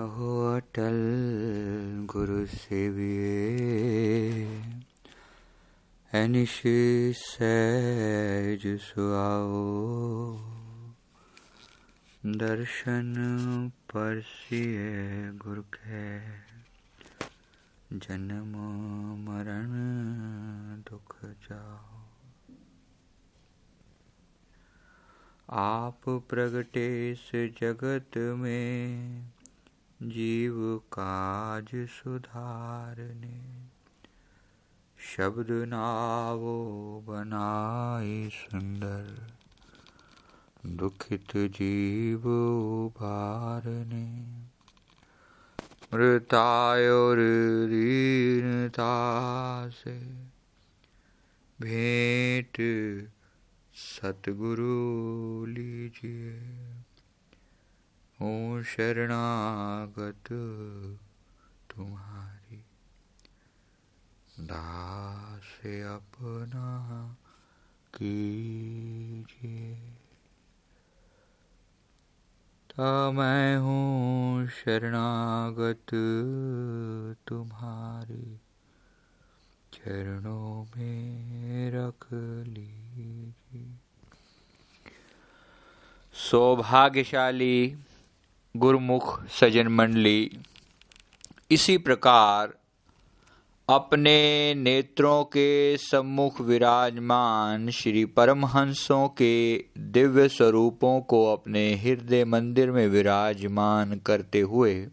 हो अटल गुरु सेविए। सहज सुआओ। दर्शन परसिए गुरु के। जन्म मरण दुख जाओ। आप प्रगटे इस जगत में। जीव काज सुधारने। शब्द नावो बनाए सुंदर। दुखित जीव उभारने। मृतायोर दीनता से। भेंट सतगुरु लीजिए। हूँ शरणागत तुम्हारी। दास अपना कीजिए। मैं हूँ शरणागत तुम्हारी। चरणों में रख लीजिए। सौभाग्यशाली गुरुमुख सजन मंडली, इसी प्रकार अपने नेत्रों के सम्मुख विराजमान श्री परमहंसों के दिव्य स्वरूपों को अपने हृदय मंदिर में विराजमान करते हुए,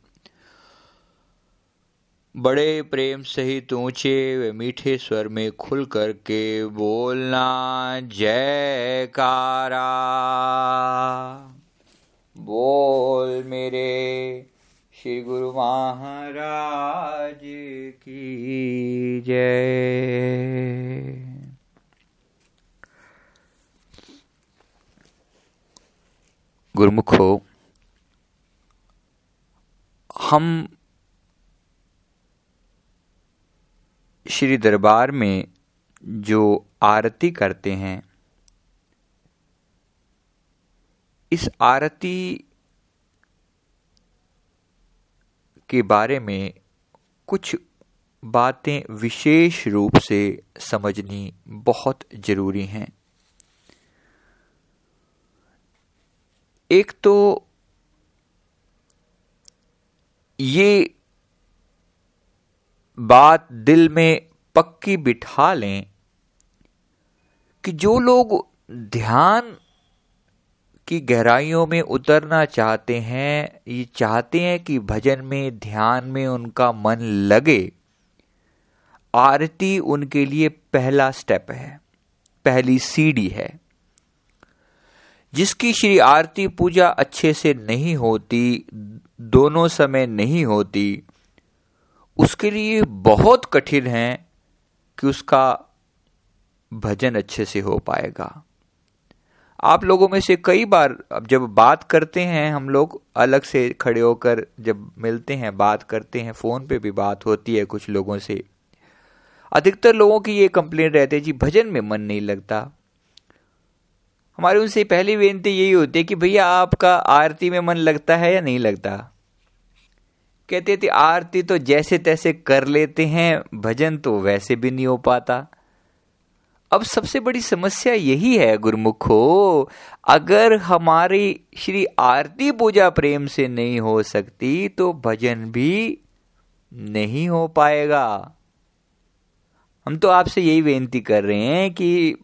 बड़े प्रेम सहित ऊँचे व मीठे स्वर में खुल करके बोलना, जयकारा। बोल मेरे। श्री गुरु महाराज की जय। गुरुमुखो, हम श्री दरबार में जो आरती करते हैं इस आरती के बारे में कुछ बातें विशेष रूप से समझनी बहुत ज़रूरी हैं। एक तो ये बात दिल में पक्की बिठा लें कि जो लोग ध्यान की गहराइयों में उतरना चाहते हैं, ये चाहते हैं कि भजन में, ध्यान में उनका मन लगे। आरती उनके लिए पहला स्टेप है, पहली सीढ़ी है। जिसकी श्री आरती पूजा अच्छे से नहीं होती, दोनों समय नहीं होती, उसके लिए बहुत कठिन है कि उसका भजन अच्छे से हो पाएगा। आप लोगों में से कई बार, अब जब बात करते हैं, हम लोग अलग से खड़े होकर जब मिलते हैं, बात करते हैं, फ़ोन पे भी बात होती है कुछ लोगों से। अधिकतर लोगों की ये कंप्लेंट रहती है, जी, भजन में मन नहीं लगता। हमारी उनसे पहली बेनती यही होती है कि, भैया, आपका आरती में मन लगता है या नहीं लगता? कहते थे आरती तो जैसे तैसे कर लेते हैं, भजन तो वैसे भी नहीं हो पाता। अब सबसे बड़ी समस्या यही है, गुरुमुखो, अगर हमारी श्री आरती पूजा प्रेम से नहीं हो सकती तो भजन भी नहीं हो पाएगा। हम तो आपसे यही बेनती कर रहे हैं कि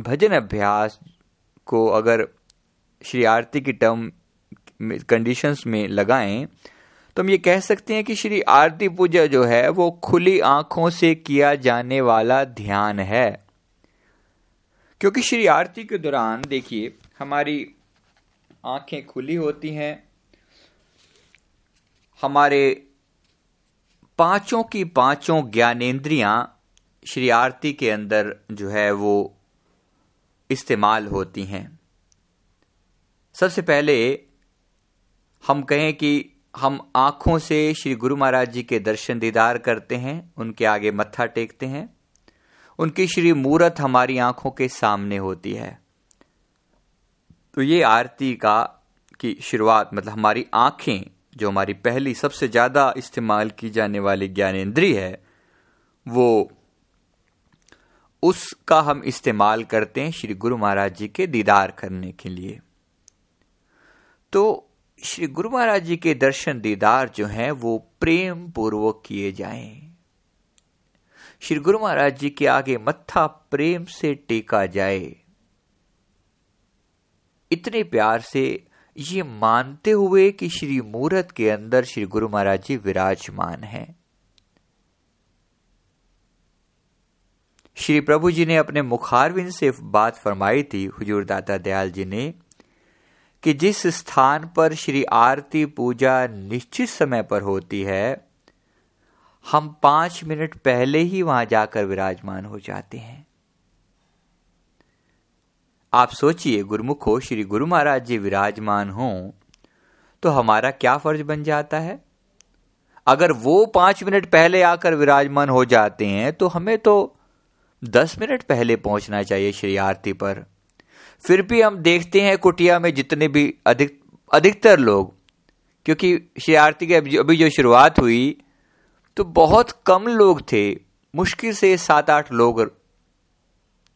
भजन अभ्यास को अगर श्री आरती की टर्म कंडीशंस में लगाएँ तो हम ये कह सकते हैं कि श्री आरती पूजा जो है, वो खुली आँखों से किया जाने वाला ध्यान है। क्योंकि श्री आरती के दौरान, देखिए, हमारी आँखें खुली होती हैं, हमारे पाँचों की पाँचों ज्ञानेन्द्रियाँ श्री आरती के अंदर जो है वो इस्तेमाल होती हैं। सबसे पहले हम कहें कि हम आँखों से श्री गुरु महाराज जी के दर्शन दीदार करते हैं, उनके आगे मत्था टेकते हैं। उनकी श्री मूरत हमारी आँखों के सामने होती है। तो ये आरती का की शुरुआत मतलब हमारी आँखें, जो हमारी पहली, सबसे ज़्यादा इस्तेमाल की जाने वाली ज्ञानेन्द्रीय है, वो उसका हम इस्तेमाल करते हैं श्री गुरु महाराज जी के दीदार करने के लिए। तो श्री गुरु महाराज जी के दर्शन दीदार जो हैं, वो प्रेम पूर्वक किए जाएँ। श्री गुरु महाराज जी के आगे मत्था प्रेम से टेका जाए। इतने प्यार से ये मानते हुए कि श्री मूर्त के अंदर श्री गुरु महाराज जी विराजमान हैं। श्री प्रभु जी ने अपने मुखारविंद से बात फरमाई थी, हुजूर दाता दयाल जी ने, कि जिस स्थान पर श्री आरती पूजा निश्चित समय पर होती है हम पाँच मिनट पहले ही वहाँ जाकर विराजमान हो जाते हैं। आप सोचिए, गुरुमुख, श्री गुरु महाराज जी विराजमान हो तो हमारा क्या फ़र्ज़ बन जाता है? अगर वो पाँच मिनट पहले आकर विराजमान हो जाते हैं तो हमें तो दस मिनट पहले पहुँचना चाहिए श्री आरती पर। फिर भी हम देखते हैं कुटिया में जितने भी अधिक, अधिकतर लोग, क्योंकि श्री आरती की अभी जो शुरुआत हुई तो बहुत कम लोग थे। मुश्किल से सात आठ लोग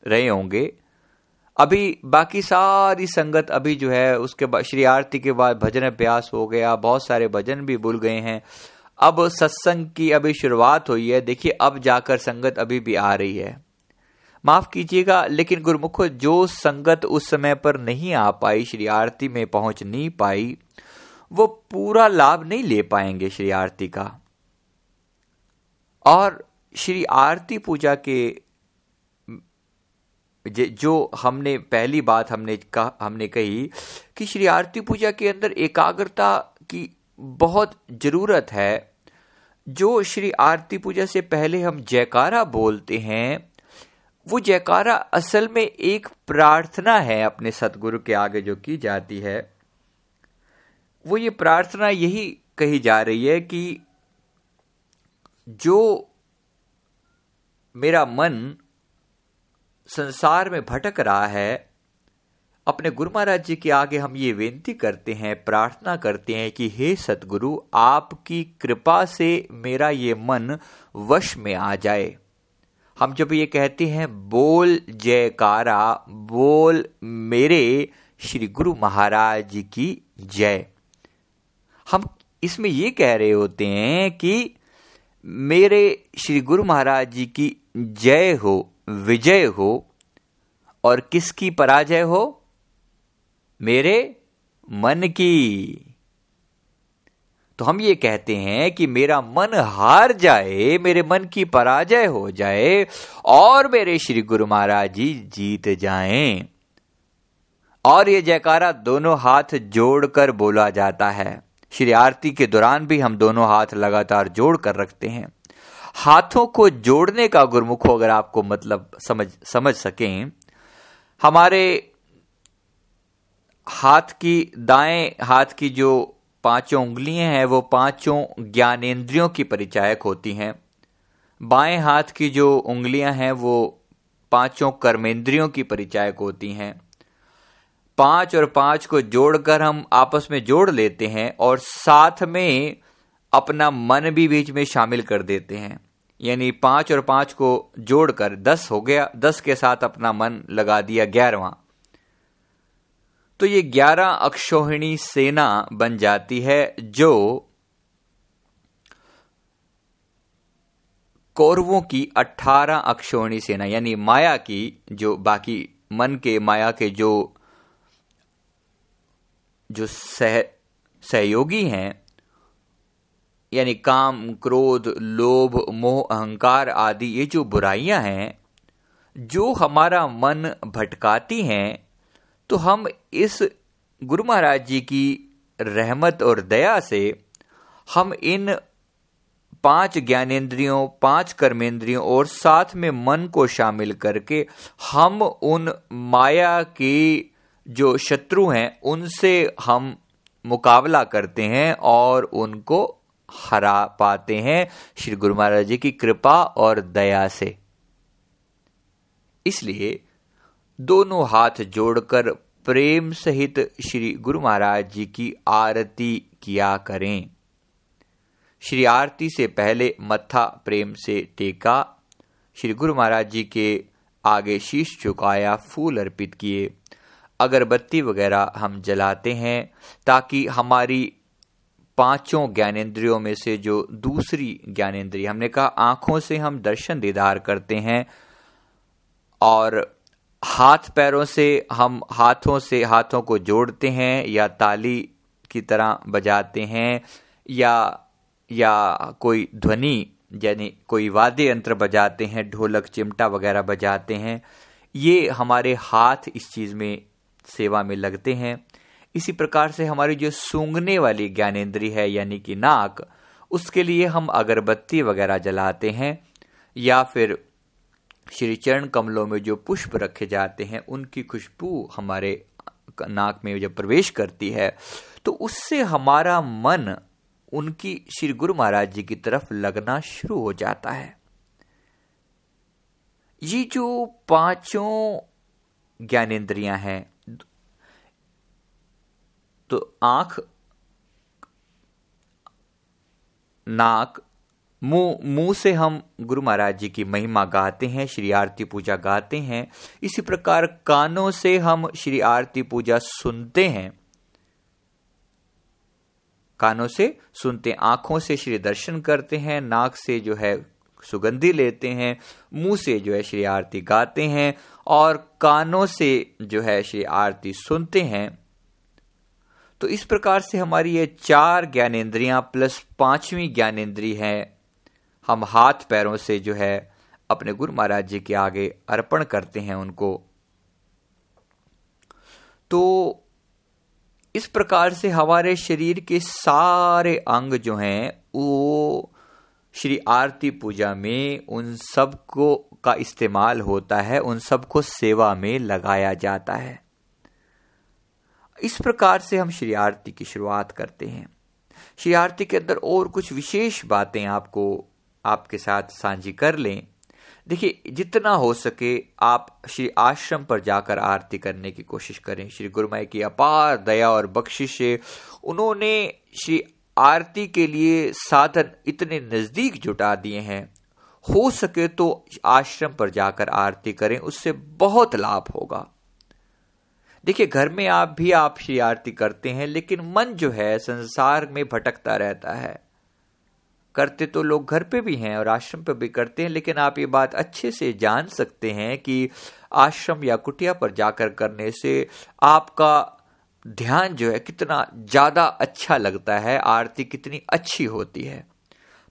रहे होंगे। अभी बाकी सारी संगत अभी जो है, उसके बाद श्री आरती के बाद भजन अभ्यास हो गया, बहुत सारे भजन भी भूल गए हैं। अब सत्संग की अभी शुरुआत हुई है। देखिए, अब जाकर संगत अभी भी आ रही है। माफ़ कीजिएगा, लेकिन गुरुमुख, जो संगत उस समय पर नहीं आ पाई, श्री आरती में पहुँच नहीं पाई, वो पूरा लाभ नहीं ले पाएँगे श्री आरती का। और श्री आरती पूजा के जो हमने पहली बात हमने कहा, हमने कही कि श्री आरती पूजा के अंदर एकाग्रता की बहुत ज़रूरत है। जो श्री आरती पूजा से पहले हम जयकारा बोलते हैं, वो जयकारा असल में एक प्रार्थना है अपने सतगुरु के आगे जो की जाती है। वो ये प्रार्थना यही कही जा रही है कि जो मेरा मन संसार में भटक रहा है, अपने गुरु महाराज जी के आगे हम ये विनती करते हैं, प्रार्थना करते हैं कि हे सतगुरु, आपकी कृपा से मेरा ये मन वश में आ जाए। हम जब ये कहते हैं, बोल जयकारा, बोल मेरे श्री गुरु महाराज की जय। हम इसमें ये कह रहे होते हैं कि मेरे श्री गुरु महाराज जी की जय हो, विजय हो, और किसकी पराजय हो? मेरे मन की। तो हम ये कहते हैं कि मेरा मन हार जाए, मेरे मन की पराजय हो जाए, और मेरे श्री गुरु महाराज जी जीत जाएँ। और ये जयकारा दोनों हाथ जोड़कर बोला जाता है। श्री आरती के दौरान भी हम दोनों हाथ लगातार जोड़ कर रखते हैं। हाथों को जोड़ने का गुरमुख अगर आपको मतलब समझ समझ सकें, हमारे हाथ की दाएँ, हाथ की जो पाँचों उंगलियाँ हैं, वो पाँचों ज्ञानेन्द्रियों की परिचायक होती हैं। बाएँ हाथ की जो उंगलियाँ हैं, वो पाँचों कर्मेंद्रियों की परिचायक होती हैं। पाँच और पाँच को जोड़कर हम आपस में जोड़ लेते हैं और साथ में अपना मन भी बीच में शामिल कर देते हैं। यानी पाँच और पाँच को जोड़कर दस हो गया, दस के साथ अपना मन लगा दिया ग्यारहवा। तो ये ग्यारह अक्षोहिणी सेना बन जाती है जो कौरवों की अठारह अक्षोहिणी सेना, यानी माया की जो बाकी, मन के माया के जो जो सह, सहयोगी हैं, यानी काम, क्रोध, लोभ, मोह, अहंकार आदि, ये जो बुराइयाँ हैं, जो हमारा मन भटकाती हैं तो हम इस गुरु महाराज जी की रहमत और दया से हम इन पाँच ज्ञानेन्द्रियों, पाँच कर्मेंद्रियों और साथ में मन को शामिल करके हम उन माया की जो शत्रु हैं, उनसे हम मुकाबला करते हैं और उनको हरा पाते हैं श्री गुरु महाराज जी की कृपा और दया से। इसलिए दोनों हाथ जोड़कर प्रेम सहित श्री गुरु महाराज जी की आरती किया करें। श्री आरती से पहले मत्था प्रेम से टेका, श्री गुरु महाराज जी के आगे शीश झुकाया, फूल अर्पित किए। अगरबत्ती वगैरह हम जलाते हैं ताकि हमारी पाँचों ज्ञानेंद्रियों में से जो दूसरी ज्ञानेन्द्रिय, हमने कहा आँखों से हम दर्शन दीदार करते हैं और हाथ पैरों से हम हाथों से हाथों को जोड़ते हैं या ताली की तरह बजाते हैं या या कोई ध्वनि, यानी कोई वाद्य यंत्र बजाते हैं, ढोलक, चिमटा वगैरह बजाते हैं। ये हमारे हाथ इस चीज़ में सेवा में लगते हैं। इसी प्रकार से हमारी जो सूंघने वाली ज्ञानेन्द्रीय है, यानी कि नाक, उसके लिए हम अगरबत्ती वगैरह जलाते हैं, या फिर श्री चरण कमलों में जो पुष्प रखे जाते हैं, उनकी खुशबू हमारे नाक में जब प्रवेश करती है तो उससे हमारा मन, उनकी श्री गुरु महाराज जी की तरफ़ लगना शुरू हो जाता है। ये जो पाँचों ज्ञानेन्द्रियाँ हैं तो आँख, नाक, मुँह मुँह से हम गुरु महाराज जी की महिमा गाते हैं, श्री आरती पूजा गाते हैं। इसी प्रकार कानों से हम श्री आरती पूजा सुनते हैं। कानों से सुनते, आँखों से श्री दर्शन करते हैं, नाक से जो है सुगंधी लेते हैं, मुँह से जो है श्री आरती गाते हैं और कानों से जो है श्री आरती सुनते हैं। तो इस प्रकार से हमारी ये चार ज्ञानेन्द्रियाँ प्लस पांचवी ज्ञानेन्द्री है। हम हाथ पैरों से जो है अपने गुरु महाराज जी के आगे अर्पण करते हैं उनको। तो इस प्रकार से हमारे शरीर के सारे अंग जो हैं, वो श्री आरती पूजा में उन सबको का इस्तेमाल होता है, उन सबको सेवा में लगाया जाता है। इस प्रकार से हम श्री आरती की शुरुआत करते हैं। श्री आरती के अंदर और कुछ विशेष बातें आपको, आपके साथ साझी कर लें। देखिए, जितना हो सके आप श्री आश्रम पर जाकर आरती करने की कोशिश करें। श्री गुरुमाई की अपार दया और बख्शिश है। उन्होंने श्री आरती के लिए साधन इतने नज़दीक जुटा दिए हैं। हो सके तो आश्रम पर जाकर आरती करें, उससे बहुत लाभ होगा। देखिए, घर में आप भी आप आरती करते हैं, लेकिन मन जो है, संसार में भटकता रहता है। करते तो लोग घर पे भी हैं और आश्रम पे भी करते हैं, लेकिन आप ये बात अच्छे से जान सकते हैं कि आश्रम या कुटिया पर जाकर करने से आपका ध्यान जो है, कितना ज़्यादा अच्छा लगता है, आरती कितनी अच्छी होती है।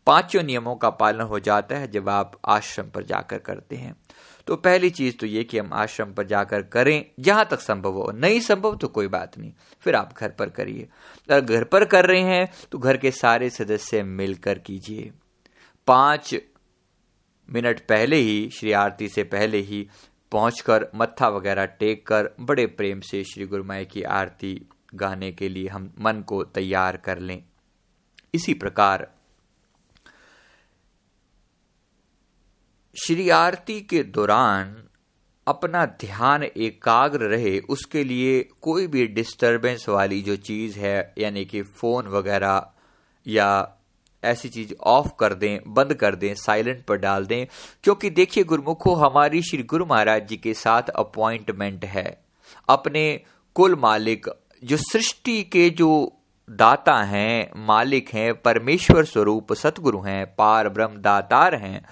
पाँचों नियमों का पालन हो जाता है जब आप आश्रम पर जाकर करते हैं। तो पहली चीज़ तो ये कि हम आश्रम पर जाकर करें। जहाँ तक संभव हो। नहीं संभव तो कोई बात नहीं। फिर आप घर पर करिए। अगर घर पर कर रहे हैं तो घर के सारे सदस्य मिलकर कीजिए। पाँच मिनट पहले ही, श्री आरती से पहले ही पहुंचकर मत्था वगैरह टेक कर बड़े प्रेम से श्री गुरुमाई की आरती गाने के लिए हम मन को तैयार कर लें। इसी प्रकार श्री आरती के दौरान अपना ध्यान एकाग्र रहे, उसके लिए कोई भी डिस्टरबेंस वाली जो चीज़ है, यानी कि फ़ोन वगैरह या ऐसी चीज़ ऑफ़ कर दें, बंद कर दें साइलेंट पर डाल दें, क्योंकि देखिए गुरुमुखो, हमारी श्री गुरु महाराज जी के साथ अपॉइंटमेंट है। अपने कुल मालिक, जो सृष्टि के जो दाता हैं, मालिक हैं, परमेश्वर स्वरूप, सतगुरु हैं, पार ब्रह्म दातार हैं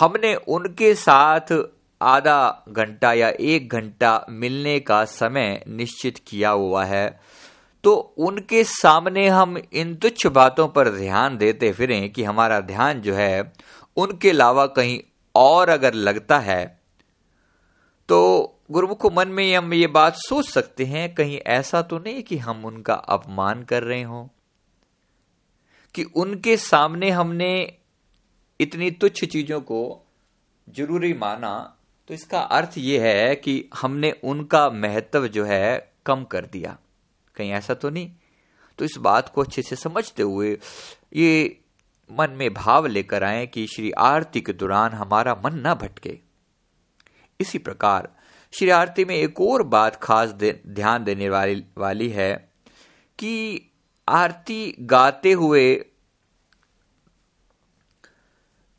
हमने उनके साथ आधा घंटा या एक घंटा मिलने का समय निश्चित किया हुआ है। तो उनके सामने हम इन तुच्छ बातों पर ध्यान देते फिरें कि हमारा ध्यान जो है, उनके अलावा कहीं और अगर लगता है तो गुरुमुख मन में हम ये बात सोच सकते हैं, कहीं ऐसा तो नहीं कि हम उनका अपमान कर रहे हो। कि उनके सामने हमने इतनी तुच्छ चीज़ों को ज़रूरी माना तो इसका अर्थ यह है कि हमने उनका महत्व जो है कम कर दिया। कहीं ऐसा तो नहीं? तो इस बात को अच्छे से समझते हुए ये मन में भाव लेकर आए कि श्री आरती के दौरान हमारा मन न भटके। इसी प्रकार श्री आरती में एक और बात खास दे, ध्यान देने वाली वाली है कि आरती गाते हुए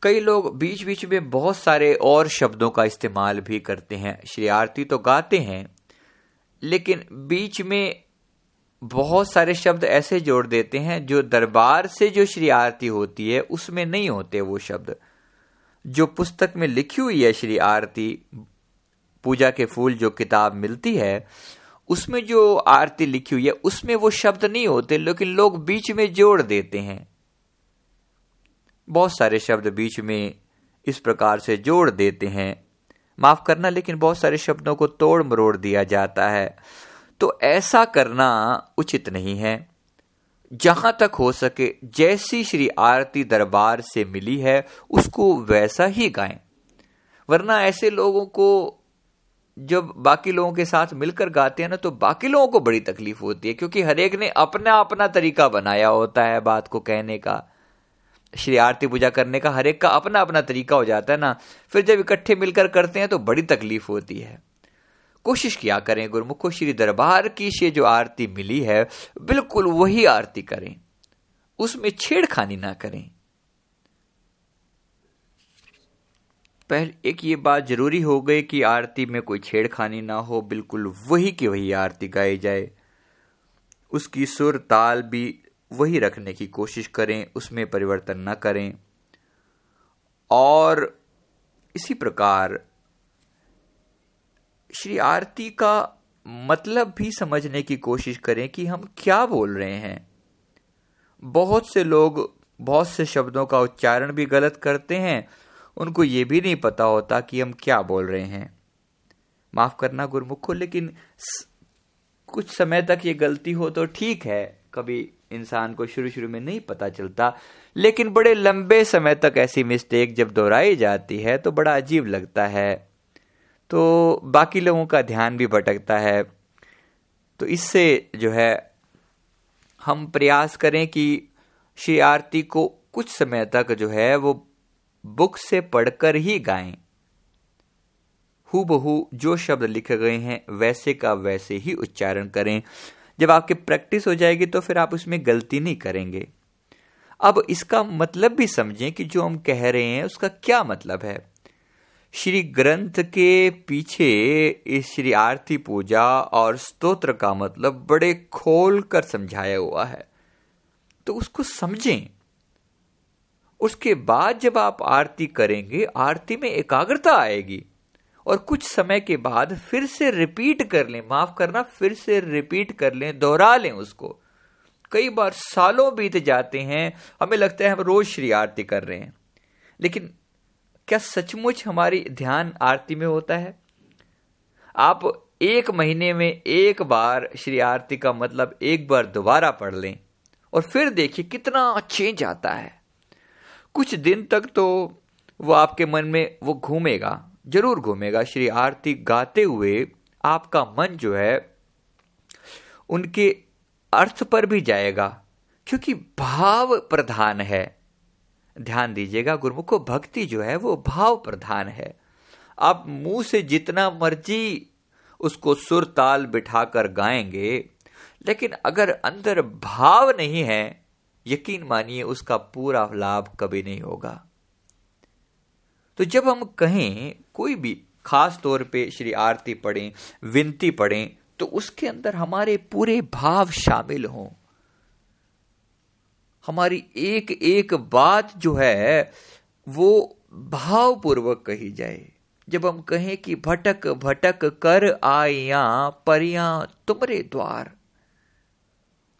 कई लोग बीच बीच में बहुत सारे और शब्दों का इस्तेमाल भी करते हैं श्री आरती तो गाते हैं, लेकिन बीच में बहुत सारे शब्द ऐसे जोड़ देते हैं जो दरबार से जो श्री आरती होती है, उसमें नहीं होते वो शब्द। जो पुस्तक में लिखी हुई है श्री आरती पूजा के फूल जो किताब मिलती है, उसमें जो आरती लिखी हुई है, उसमें वो शब्द नहीं होते, लेकिन लोग बीच में जोड़ देते हैं। बहुत सारे शब्द बीच में इस प्रकार से जोड़ देते हैं। माफ़ करना, लेकिन बहुत सारे शब्दों को तोड़ मरोड़ दिया जाता है। तो ऐसा करना उचित नहीं है। जहाँ तक हो सके, जैसी श्री आरती दरबार से मिली है, उसको वैसा ही गाएँ। वरना ऐसे लोगों को जब बाकी लोगों के साथ मिलकर गाते हैं ना तो बाकी लोगों को बड़ी तकलीफ़ होती है, क्योंकि हरेक ने अपना अपना तरीका बनाया होता है बात को कहने का। श्री आरती पूजा करने का हरेक का अपना अपना तरीका हो जाता है ना। फिर जब इकट्ठे मिलकर करते हैं तो बड़ी तकलीफ़ होती है। कोशिश किया करें गुरुमुखो, श्री दरबार की से जो आरती मिली है, बिल्कुल वही आरती करें। उसमें छेड़खानी ना करें। पहले एक ये बात ज़रूरी हो गई कि आरती में कोई छेड़खानी ना हो, बिल्कुल वही की वही आरती गाई जाए। उसकी सुर, ताल भी वही रखने की कोशिश करें, उसमें परिवर्तन न करें। और इसी प्रकार श्री आरती का मतलब भी समझने की कोशिश करें कि हम क्या बोल रहे हैं। बहुत से लोग बहुत से शब्दों का उच्चारण भी गलत करते हैं। उनको ये भी नहीं पता होता कि हम क्या बोल रहे हैं। माफ़ करना गुरमुखो लेकिन कुछ समय तक ये गलती हो तो ठीक है। कभी इंसान को शुरू शुरू में नहीं पता चलता, लेकिन बड़े लंबे समय तक ऐसी मिस्टेक जब दोहराई जाती है तो बड़ा अजीब लगता है। तो बाकी लोगों का ध्यान भी भटकता है। तो इससे जो है, हम प्रयास करें कि श्री आरती को कुछ समय तक जो है, वो बुक से पढ़कर ही गाएँ। हु बहु जो शब्द लिखे गए हैं, वैसे का वैसे ही उच्चारण करें। जब आपकी प्रैक्टिस हो जाएगी तो फिर आप उसमें गलती नहीं करेंगे। अब इसका मतलब भी समझें कि जो हम कह रहे हैं, उसका क्या मतलब है। श्री ग्रंथ के पीछे इस श्री आरती पूजा और स्तोत्र का मतलब बड़े खोल कर समझाया हुआ है। तो उसको समझें। उसके बाद जब आप आरती करेंगे, आरती में एकाग्रता आएगी। और कुछ समय के बाद फिर से रिपीट कर लें। माफ़ करना, फिर से रिपीट कर लें, दोहरा लें उसको। कई बार सालों बीत जाते हैं, हमें लगता है हम रोज श्री आरती कर रहे हैं। लेकिन क्या सचमुच हमारी ध्यान आरती में होता है? आप एक महीने में एक बार श्री आरती का मतलब एक बार दोबारा पढ़ लें और फिर देखिए कितना चेंज आता है। कुछ दिन तक तो वो आपके मन में वो घूमेगा। ज़रूर घूमेगा। श्री आरती गाते हुए आपका मन जो है, उनके अर्थ पर भी जाएगा, क्योंकि भाव प्रधान है। ध्यान दीजिएगा, गुरुमुखो, भक्ति जो है, वो भाव प्रधान है। आप मुँह से जितना मर्ज़ी उसको सुर ताल बिठाकर गाएँगे, लेकिन अगर अंदर भाव नहीं है, यकीन मानिए उसका पूरा लाभ कभी नहीं होगा। तो जब हम कहें, कोई भी, खास तौर पे श्री आरती पढ़ें, विनती पढ़ें तो उसके अंदर हमारे पूरे भाव शामिल हों। हमारी एक एक बात जो है, वो भावपूर्वक कही जाए। जब हम कहें कि भटक भटक कर आया परिया तुमरे द्वार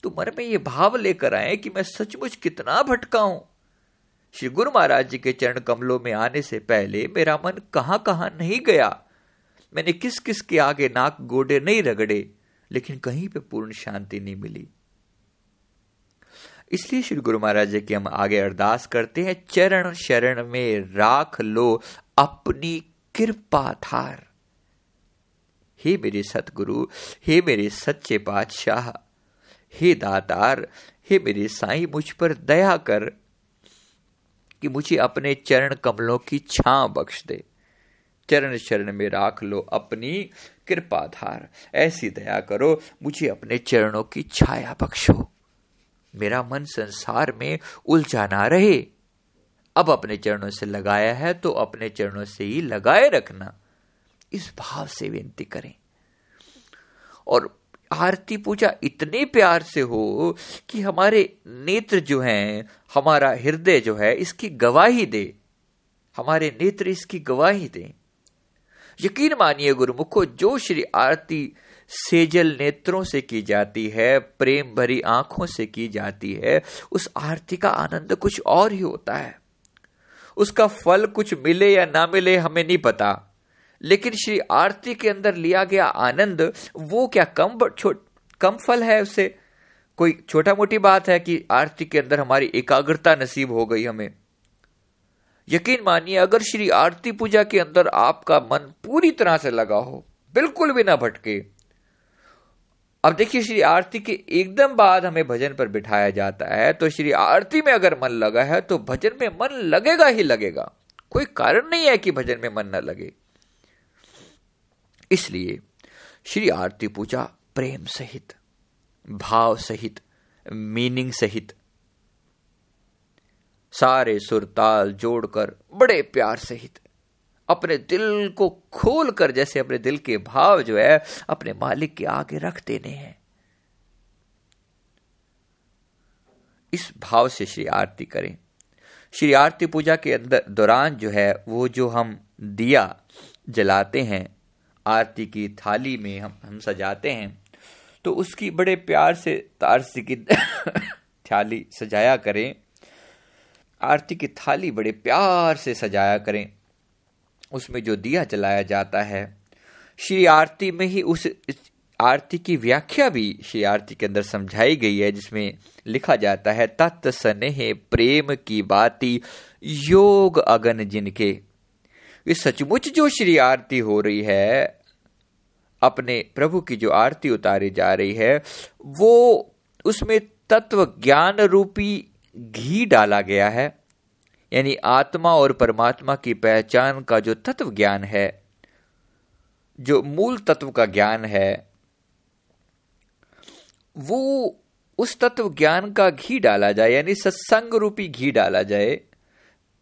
तो मन में ये भाव लेकर आए कि मैं सचमुच कितना भटका हूँ। श्री गुरु महाराज जी के चरण कमलों में आने से पहले मेरा मन कहाँ कहाँ नहीं गया। मैंने किस किस के आगे नाक गोडे नहीं रगड़े, लेकिन कहीं पे पूर्ण शांति नहीं मिली। इसलिए श्री गुरु महाराज जी की हम आगे अरदास करते हैं, चरण शरण में राख लो अपनी कृपा थार। हे मेरे सतगुरु, हे मेरे सच्चे बादशाह, हे दातार, हे मेरे साईं मुझ पर दया कर। कि मुझे अपने चरण कमलों की छां बख्श दे। चरण शरण में राख लो अपनी कृपा धार ऐसी दया करो, मुझे अपने चरणों की छाया बख्शो। मेरा मन संसार में उलझा ना रहे। अब अपने चरणों से लगाया है तो अपने चरणों से ही लगाए रखना। इस भाव से विनती करें। और आरती पूजा इतने प्यार से हो कि हमारे नेत्र जो हैं, हमारा हृदय जो है, इसकी गवाही दे। हमारे नेत्र इसकी गवाही दे। यकीन मानिए गुरुमुखो, जो श्री आरती सेजल नेत्रों से की जाती है, प्रेम भरी आँखों से की जाती है, उस आरती का आनंद कुछ और ही होता है। उसका फल कुछ मिले या ना मिले हमें नहीं पता। लेकिन श्री आरती के अंदर लिया गया आनंद, वो क्या कम कम फल है उससे कोई छोटा मोटी बात है कि आरती के अंदर हमारी एकाग्रता नसीब हो गई हमें। यकीन मानिए, अगर श्री आरती पूजा के अंदर आपका मन पूरी तरह से लगा हो, बिल्कुल भी ना भटके। अब देखिए, श्री आरती के एकदम बाद हमें भजन पर बिठाया जाता है तो श्री आरती में अगर मन लगा है तो भजन में मन लगेगा ही लगेगा। कोई कारण नहीं है कि भजन में मन न लगे। इसलिए श्री आरती पूजा प्रेम सहित, भाव सहित मीनिंग सहित, सारे सुर ताल जोड़कर बड़े प्यार सहित, अपने दिल को खोल कर जैसे अपने दिल के भाव जो है, अपने मालिक के आगे रख देने हैं। इस भाव से श्री आरती करें। श्री आरती पूजा के अंदर दौरान जो है, वो जो हम दिया जलाते हैं आरती की थाली में हम हम सजाते हैं तो उसकी बड़े प्यार से आरती की थाली सजाया करें। आरती की थाली बड़े प्यार से सजाया करें। उसमें जो दिया जलाया जाता है, श्री आरती में ही उस आरती की व्याख्या भी श्री आरती के अंदर समझाई गई है, जिसमें लिखा जाता है तत् स्नेह प्रेम की बाती, योग अगन जिनके ये सचमुच जो श्री आरती हो रही है, अपने प्रभु की जो आरती उतारी जा रही है, वो उसमें तत्व ज्ञान रूपी घी डाला गया है। यानी आत्मा और परमात्मा की पहचान का जो तत्व ज्ञान है, जो मूल तत्व का ज्ञान है, वो उस तत्व ज्ञान का घी डाला जाए, यानी सत्संग रूपी घी डाला जाए।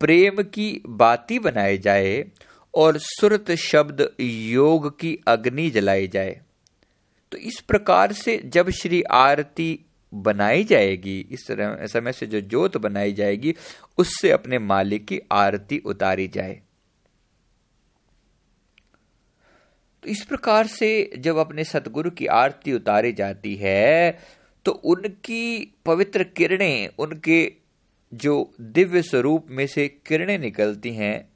प्रेम की बाती बनाई जाए और सुरत शब्द योग की अग्नि जलाई जाए। तो इस प्रकार से जब श्री आरती बनाई जाएगी, इस समय से जो जोत बनाई जाएगी, उससे अपने मालिक की आरती उतारी जाए। तो इस प्रकार से जब अपने सतगुरु की आरती उतारी जाती है तो उनकी पवित्र किरणें, उनके जो दिव्य स्वरूप में से किरणें निकलती हैं,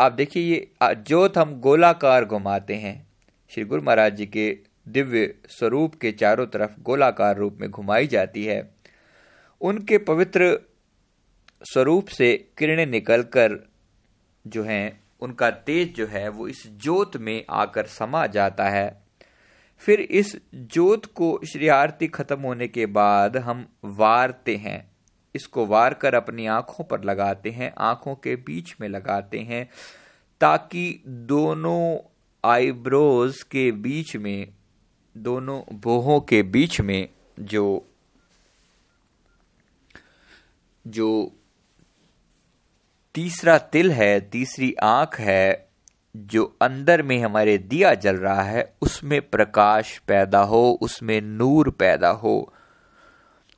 आप देखिए ये जोत हम गोलाकार घुमाते हैं। श्री गुरु महाराज जी के दिव्य स्वरूप के चारों तरफ़ गोलाकार रूप में घुमाई जाती है। उनके पवित्र स्वरूप से किरणें निकलकर जो हैं, उनका तेज जो है, वो इस जोत में आकर समा जाता है। फिर इस जोत को श्री आरती खत्म होने के बाद हम वारते हैं। इसको वार कर अपनी आँखों पर लगाते हैं, आँखों के बीच में लगाते हैं, ताकि दोनों आईब्रोज के बीच में, दोनों बोहों के बीच में जो जो तीसरा तिल है, तीसरी आँख है, जो अंदर में हमारे दिया जल रहा है, उसमें प्रकाश पैदा हो, उसमें नूर पैदा हो।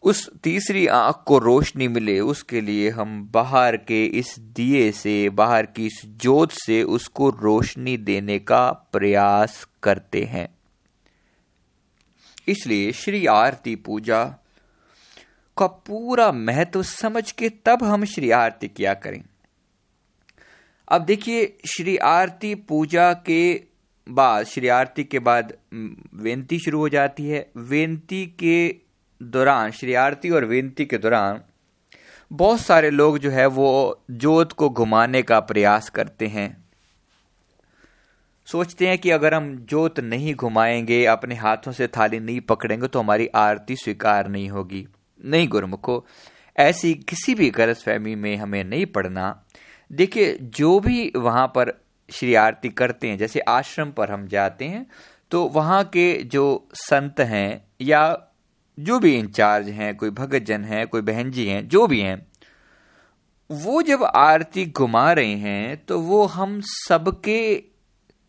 उस तीसरी आँख को रोशनी मिले, उसके लिए हम बाहर के इस दिए से, बाहर की इस जोत से उसको रोशनी देने का प्रयास करते हैं। इसलिए श्री आरती पूजा का पूरा महत्व समझ के तब हम श्री आरती किया करें। अब देखिए, श्री आरती पूजा के बाद, श्री आरती के बाद वेंती शुरू हो जाती है। वेंती के दौरान श्री आरती और विनती के दौरान, बहुत सारे लोग जो है वो जोत को घुमाने का प्रयास करते हैं। सोचते हैं कि अगर हम जोत नहीं घुमाएँगे, अपने हाथों से थाली नहीं पकड़ेंगे तो हमारी आरती स्वीकार नहीं होगी। नहीं, गुरमुखो, ऐसी किसी भी गलत फहमी में हमें नहीं पड़ना। देखिए, जो भी वहाँ पर श्री आरती करते हैं, जैसे आश्रम पर हम जाते हैं तो वहाँ के जो संत हैं या जो भी इंचार्ज हैं, कोई भगत जन है, कोई बहन जी हैं, जो भी हैं, वो जब आरती घुमा रहे हैं तो वो हम सबके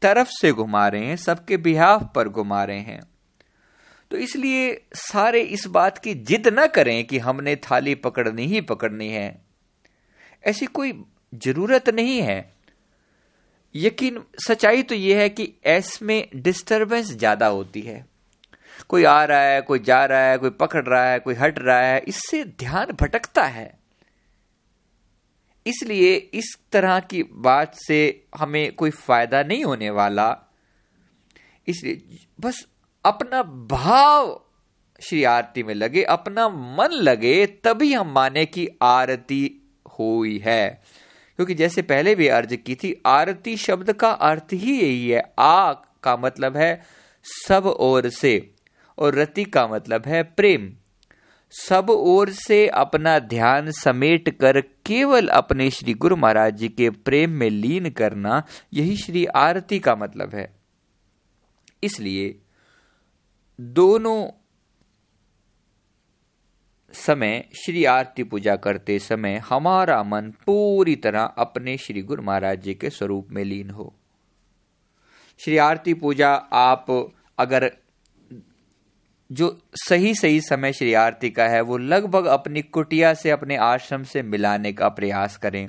तरफ़ से घुमा रहे हैं, सबके बिहाफ पर घुमा रहे हैं। तो इसलिए सारे इस बात की जिद ना करें कि हमने थाली पकड़नी ही पकड़नी है। ऐसी कोई ज़रूरत नहीं है। यकीन, सच्चाई तो यह है कि इसमें डिस्टरबेंस ज़्यादा होती है। कोई आ रहा है, कोई जा रहा है, कोई पकड़ रहा है, कोई हट रहा है, इससे ध्यान भटकता है। इसलिए इस तरह की बात से हमें कोई फ़ायदा नहीं होने वाला। इसलिए बस अपना भाव श्री आरती में लगे, अपना मन लगे, तभी हम माने कि आरती हुई है। क्योंकि जैसे पहले भी अर्ज़ की थी, आरती शब्द का अर्थ ही यही है, आ का मतलब है सब ओर से। और रति का मतलब है प्रेम। सब ओर से अपना ध्यान समेट कर केवल अपने श्री गुरु महाराज जी के प्रेम में लीन करना, यही श्री आरती का मतलब है। इसलिए दोनों समय श्री आरती पूजा करते समय हमारा मन पूरी तरह अपने श्री गुरु महाराज जी के स्वरूप में लीन हो। श्री आरती पूजा आप अगर जो सही सही समय श्री आरती का है, वो लगभग अपनी कुटिया से अपने आश्रम से मिलाने का प्रयास करें।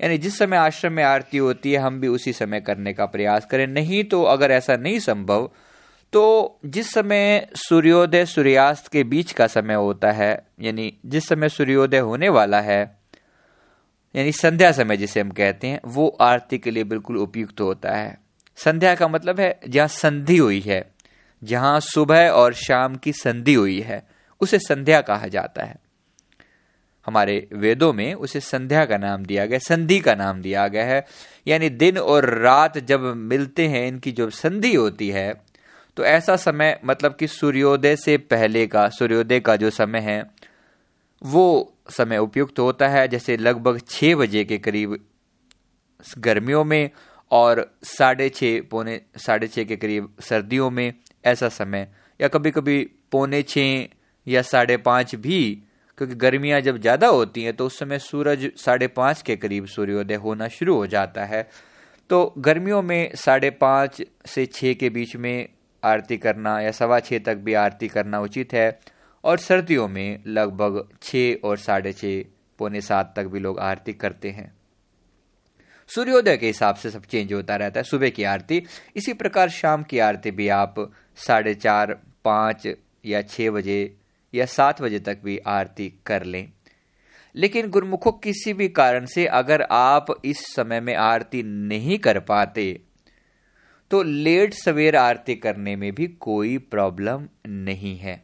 यानी जिस समय आश्रम में आरती होती है, हम भी उसी समय करने का प्रयास करें। नहीं तो अगर ऐसा नहीं संभव तो जिस समय सूर्योदय सूर्यास्त के बीच का समय होता है, यानी जिस समय सूर्योदय होने वाला है, यानी संध्या समय जिसे हम कहते हैं, वो आरती के लिए बिल्कुल उपयुक्त होता है। संध्या का मतलब है जहाँ संधि हुई है। जहाँ सुबह और शाम की संधि हुई है, उसे संध्या कहा जाता है। हमारे वेदों में उसे संध्या का नाम दिया गया, संधि का नाम दिया गया है। यानी दिन और रात जब मिलते हैं, इनकी जो संधि होती है तो ऐसा समय मतलब कि सूर्योदय से पहले का, सूर्योदय का जो समय है, वो समय उपयुक्त होता है। जैसे लगभग छह बजे के करीब गर्मियों में और साढ़े छः पौने साढ़े छः के करीब सर्दियों में ऐसा समय। या कभी कभी पौने छः या साढ़े पाँच भी, क्योंकि गर्मियाँ जब ज़्यादा होती हैं तो उस समय सूरज साढ़े पाँच के करीब सूर्योदय होना शुरू हो जाता है। तो गर्मियों में साढ़े पाँच से छः के बीच में आरती करना या सवा छः तक भी आरती करना उचित है। और सर्दियों में लगभग छः और साढ़े छः पौने सात तक भी लोग आरती करते हैं। सूर्योदय के हिसाब से सब चेंज होता रहता है, सुबह की आरती। इसी प्रकार शाम की आरती भी आप साढ़े चार, पाँच या छः बजे या सात बजे तक भी आरती कर लें। लेकिन गुरमुखों, किसी भी कारण से अगर आप इस समय में आरती नहीं कर पाते तो लेट सवेर आरती करने में भी कोई प्रॉब्लम नहीं है।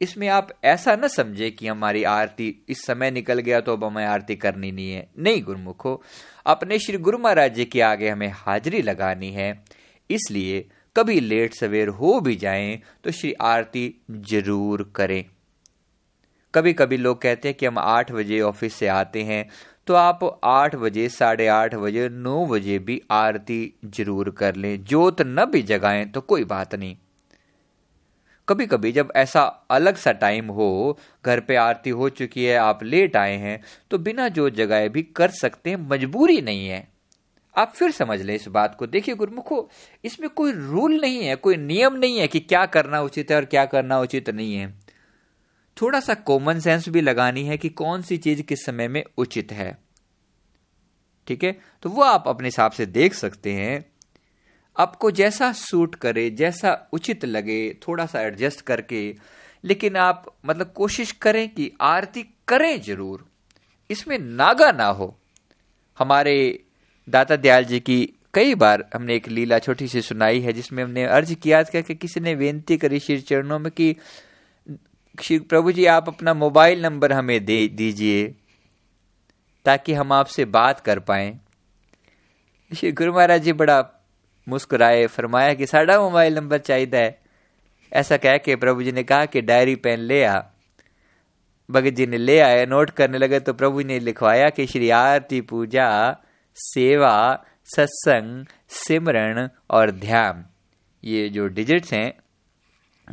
इसमें आप ऐसा न समझे कि हमारी आरती इस समय निकल गया तो अब हमें आरती करनी नहीं है। नहीं, गुरुमुखो, अपने श्री गुरु महाराज जी के आगे हमें हाजिरी लगानी है। इसलिए कभी लेट सवेर हो भी जाएँ तो श्री आरती ज़रूर करें। कभी कभी लोग कहते हैं कि हम आठ बजे ऑफ़िस से आते हैं तो आप आठ बजे, साढ़े आठ बजे, नौ बजे भी आरती ज़रूर कर लें। जोत न भी जगाएँ तो कोई बात नहीं। कभी कभी जब ऐसा अलग सा टाइम हो, घर पे आरती हो चुकी है, आप लेट आए हैं तो बिना जो जगाए भी कर सकते हैं, मजबूरी नहीं है। आप फिर समझ लें इस बात को। देखिए गुरुमुखो, इसमें कोई रूल नहीं है, कोई नियम नहीं है कि क्या करना उचित है और क्या करना उचित नहीं है। थोड़ा सा कॉमन सेंस भी लगानी है कि कौन सी चीज़ किस समय में उचित है। ठीक है? तो वो आप अपने हिसाब से देख सकते हैं। आपको जैसा सूट करे, जैसा उचित लगे थोड़ा सा एडजस्ट करके, लेकिन आप मतलब कोशिश करें कि आरती करें ज़रूर। इसमें नागा ना हो। हमारे दाता दयाल जी की कई बार हमने एक लीला छोटी सी सुनाई है, जिसमें हमने अर्ज़ किया था कि किसी ने बेनती करी श्री चरणों में कि श्री प्रभु जी आप अपना मोबाइल नंबर हमें दे दीजिए, ताकि हम आपसे बात कर पाए। श्री गुरु महाराज जी बड़ा मुस्कुराए, फरमाया कि साढ़ा मोबाइल नंबर चाहिए है। ऐसा कह के प्रभु जी ने कहा कि डायरी पेन ले आ। भगत जी ने ले आए, नोट करने लगे तो प्रभु ने लिखवाया कि श्री आरती पूजा सेवा, सत्संग सिमरण और ध्यान। ये जो डिजिट्स हैं,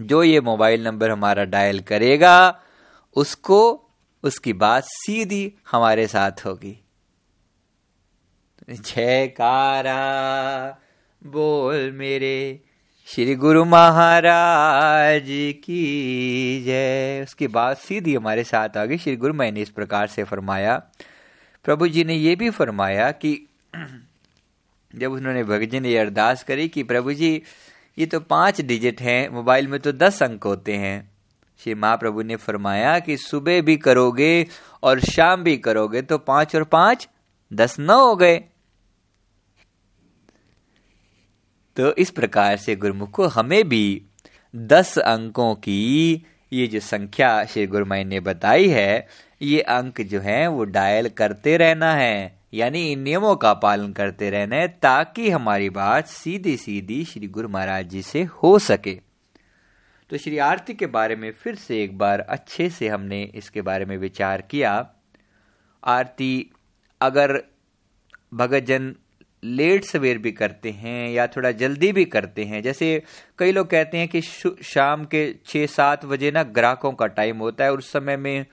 जो ये मोबाइल नंबर हमारा डायल करेगा, उसको, उसकी बात सीधी हमारे साथ होगी। जयकारा, बोल मेरे श्री गुरु महाराज की जय। उसकी बात सीधी हमारे साथ आ गई। श्री गुरु मैंने इस प्रकार से फरमाया। प्रभु जी ने यह भी फरमाया कि जब उन्होंने भगत जी ने अरदास करी कि प्रभु जी, ये तो पाँच डिजिट हैं, मोबाइल में तो दस अंक होते हैं। श्री महाप्रभु ने फरमाया कि सुबह भी करोगे और शाम भी करोगे तो पाँच और पाँच दस न हो गए। तो इस प्रकार से गुरुमुख को हमें भी दस अंकों की ये जो संख्या श्री गुरुमाई ने बताई है, ये अंक जो है, वो डायल करते रहना है। यानी इन नियमों का पालन करते रहना है ताकि हमारी बात सीधी सीधी श्री गुरु महाराज जी से हो सके। तो श्री आरती के बारे में फिर से एक बार अच्छे से हमने इसके बारे में विचार किया। आरती, अगर भगत जन लेट सवेर भी करते हैं या थोड़ा जल्दी भी करते हैं। जैसे कई लोग कहते हैं कि शाम के छः सात बजे ना ग्राहकों का टाइम होता है उस समय में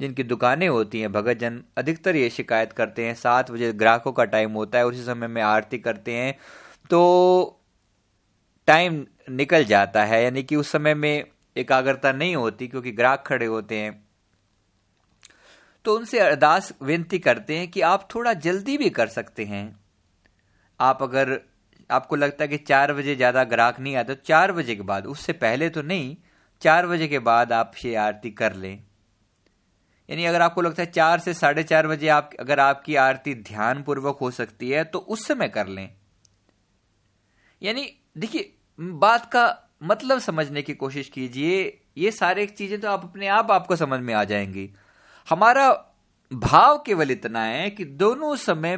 जिनकी दुकानें होती हैं भगत जन अधिकतर ये शिकायत करते हैं। सात बजे ग्राहकों का टाइम होता है उसी समय में आरती करते हैं। तो टाइम निकल जाता है, यानी कि उस समय में एकाग्रता नहीं होती क्योंकि ग्राहक खड़े होते हैं। तो उनसे अरदास विनती करते हैं कि आप थोड़ा जल्दी भी कर सकते हैं। आप अगर आपको लगता है कि चार बजे ज़्यादा ग्राहक नहीं आता तो चार बजे के बाद, उससे पहले तो नहीं, चार बजे के बाद आप ये आरती कर लें। यानी अगर आपको लगता है चार से साढ़े चार बजे आप, अगर आपकी आरती ध्यान पूर्वक हो सकती है तो उस समय कर लें। यानी देखिए, बात का मतलब समझने की कोशिश कीजिए, ये सारे चीज़ें तो आप अपने आप, आपको समझ में आ जाएँगी। हमारा भाव केवल इतना है कि दोनों समय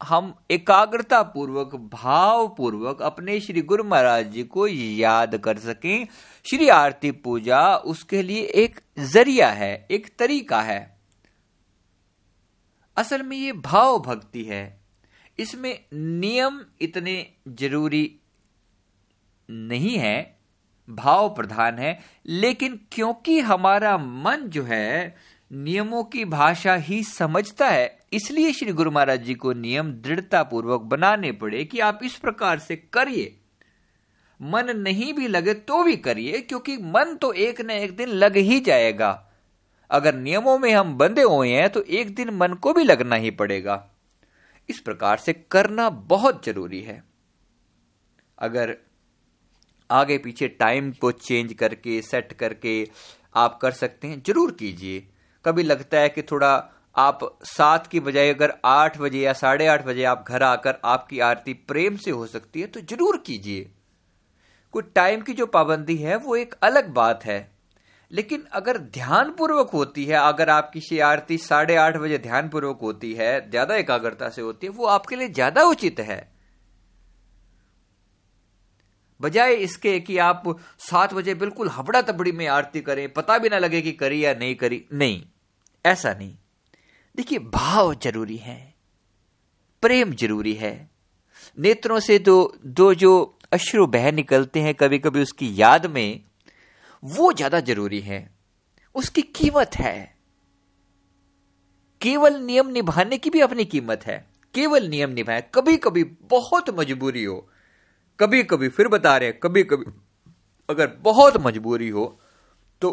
हम एकाग्रता पूर्वक भाव पूर्वक अपने श्री गुरु महाराज जी को याद कर सकें। श्री आरती पूजा उसके लिए एक ज़रिया है, एक तरीका है। असल में ये भाव भक्ति है। इसमें नियम इतने ज़रूरी नहीं है, भाव प्रधान है, लेकिन क्योंकि हमारा मन जो है नियमों की भाषा ही समझता है, इसलिए श्री गुरु महाराज जी को नियम दृढ़ता पूर्वक बनाने पड़े कि आप इस प्रकार से करिए। मन नहीं भी लगे तो भी करिए, क्योंकि मन तो एक न एक दिन लग ही जाएगा। अगर नियमों में हम बंधे हुए हैं तो एक दिन मन को भी लगना ही पड़ेगा। इस प्रकार से करना बहुत ज़रूरी है। अगर आगे पीछे टाइम को चेंज करके सेट करके आप कर सकते हैं, ज़रूर कीजिए। कभी लगता है कि थोड़ा आप सात की बजाय अगर आठ बजे या साढ़े आठ बजे आप घर आकर आपकी आरती प्रेम से हो सकती है तो ज़रूर कीजिए। कोई टाइम की जो पाबंदी है, वो एक अलग बात है। लेकिन अगर ध्यानपूर्वक होती है, अगर आपकी शी आरती साढ़े आठ बजे ध्यानपूर्वक होती है, ज़्यादा एकाग्रता से होती है, वो आपके लिए ज़्यादा उचित है। बजाय इसके कि आप सात बजे बिल्कुल हबड़ा तबड़ी में आरती करें, पता भी ना लगे कि करी या नहीं करी। नहीं, ऐसा नहीं। देखिए, भाव ज़रूरी है, प्रेम ज़रूरी है। नेत्रों से तो दो जो अश्रु बह निकलते हैं कभी कभी उसकी याद में, वो ज़्यादा ज़रूरी है। उसकी कीमत है। केवल नियम निभाने की भी अपनी कीमत है। केवल नियम निभाए। कभी कभी बहुत मजबूरी हो। कभी कभी फिर बता रहे हैं कभी कभी अगर बहुत मजबूरी हो तो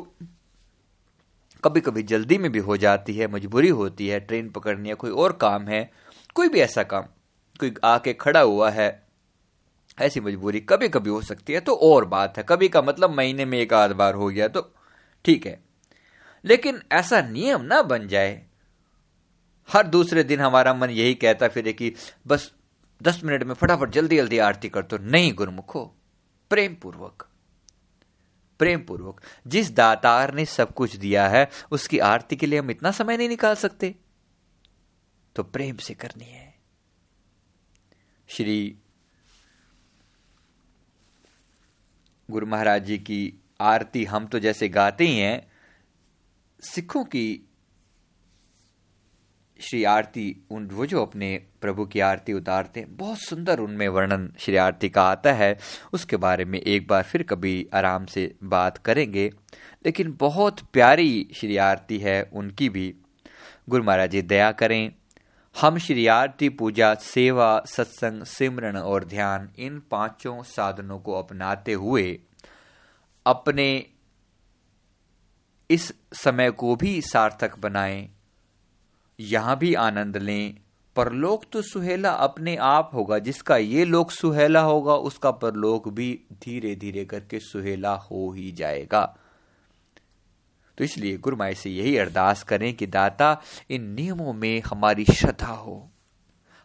कभी कभी जल्दी में भी हो जाती है, मजबूरी होती है, ट्रेन पकड़नी है कोई और काम है, कोई भी ऐसा काम, कोई आके खड़ा हुआ है, ऐसी मजबूरी कभी कभी हो सकती है तो और बात है। कभी का मतलब महीने में एक आध बार हो गया तो ठीक है। लेकिन ऐसा नियम ना बन जाए, हर दूसरे दिन हमारा मन यही कहता फिर कि बस दस मिनट में फटाफट जल्दी जल्दी आरती कर तो नहीं गुरुमुखो प्रेम पूर्वक प्रेम पूर्वक जिस दातार ने सब कुछ दिया है, उसकी आरती के लिए हम इतना समय नहीं निकाल सकते। तो प्रेम से करनी है। श्री गुरु महाराज जी की आरती हम तो जैसे गाते ही हैं, सिखों की श्री आरती उन वो जो अपने प्रभु की आरती उतारते हैं। बहुत सुंदर उनमें वर्णन श्री आरती का आता है। उसके बारे में एक बार फिर कभी आराम से बात करेंगे। लेकिन बहुत प्यारी श्री आरती है उनकी भी। गुरु महाराज जी, दया करें। हम श्री आरती पूजा, सेवा, सत्संग सिमरण और ध्यान इन पाँचों साधनों को अपनाते हुए अपने इस समय को भी सार्थक बनाएँ। यहाँ भी आनंद लें। परलोक तो सुहेला अपने आप होगा, जिसका ये लोक सुहेला होगा, उसका परलोक भी धीरे धीरे करके सुहेला हो ही जाएगा। तो इसलिए गुरु माई से यही अरदास करें कि दाता, इन नियमों में हमारी श्रद्धा हो।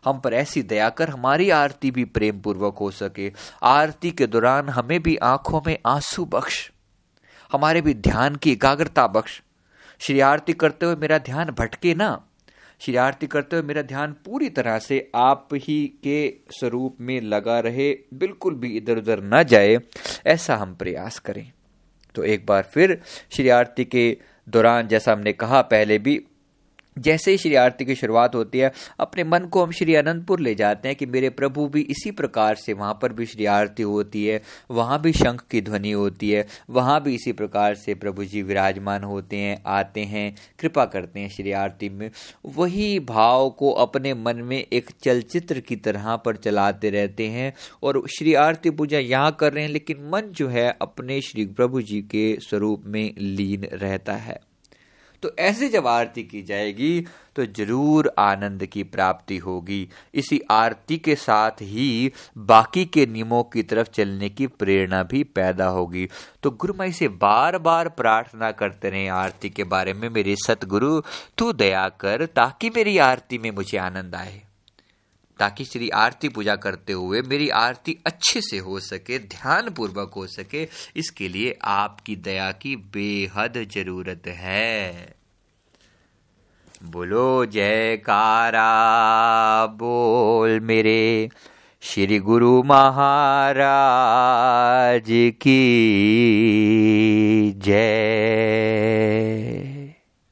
हम पर ऐसी दया कर, हमारी आरती भी प्रेम पूर्वक हो सके। आरती के दौरान हमें भी आँखों में आँसू बख्श, हमारे भी ध्यान की एकाग्रता बख्श। श्री आरती करते हुए मेरा ध्यान भटके ना। श्री आरती करते हुए मेरा ध्यान पूरी तरह से आप ही के स्वरूप में लगा रहे, बिल्कुल भी इधर उधर ना जाए, ऐसा हम प्रयास करें। तो एक बार फिर श्री आरती के दौरान, जैसा हमने कहा पहले भी जैसे ही श्री आरती की शुरुआत होती है, अपने मन को हम श्री अनंतपुर ले जाते हैं कि मेरे प्रभु भी इसी प्रकार से वहाँ पर भी श्री आरती होती है, वहाँ भी शंख की ध्वनि होती है, वहाँ भी इसी प्रकार से प्रभु जी विराजमान होते हैं, आते हैं, कृपा करते हैं श्री आरती में। वही भाव को अपने मन में एक चलचित्र की तरह पर चलाते रहते हैं और श्री आरती पूजा यहाँ कर रहे हैं, लेकिन मन जो है अपने श्री प्रभु जी के स्वरूप में लीन रहता है। तो ऐसे जब आरती की जाएगी तो ज़रूर आनंद की प्राप्ति होगी। इसी आरती के साथ ही बाकी के नियमों की तरफ़ चलने की प्रेरणा भी पैदा होगी। तो गुरु माई से बार बार प्रार्थना करते रहे आरती के बारे में, मेरे सतगुरु, तू दया कर ताकि मेरी आरती में मुझे आनंद आए। ताकि श्री आरती पूजा करते हुए मेरी आरती अच्छे से हो सके ध्यान पूर्वक हो सके। इसके लिए आपकी दया की बेहद ज़रूरत है। बोलो, जयकारा, बोल मेरे श्री गुरु महाराज की जय।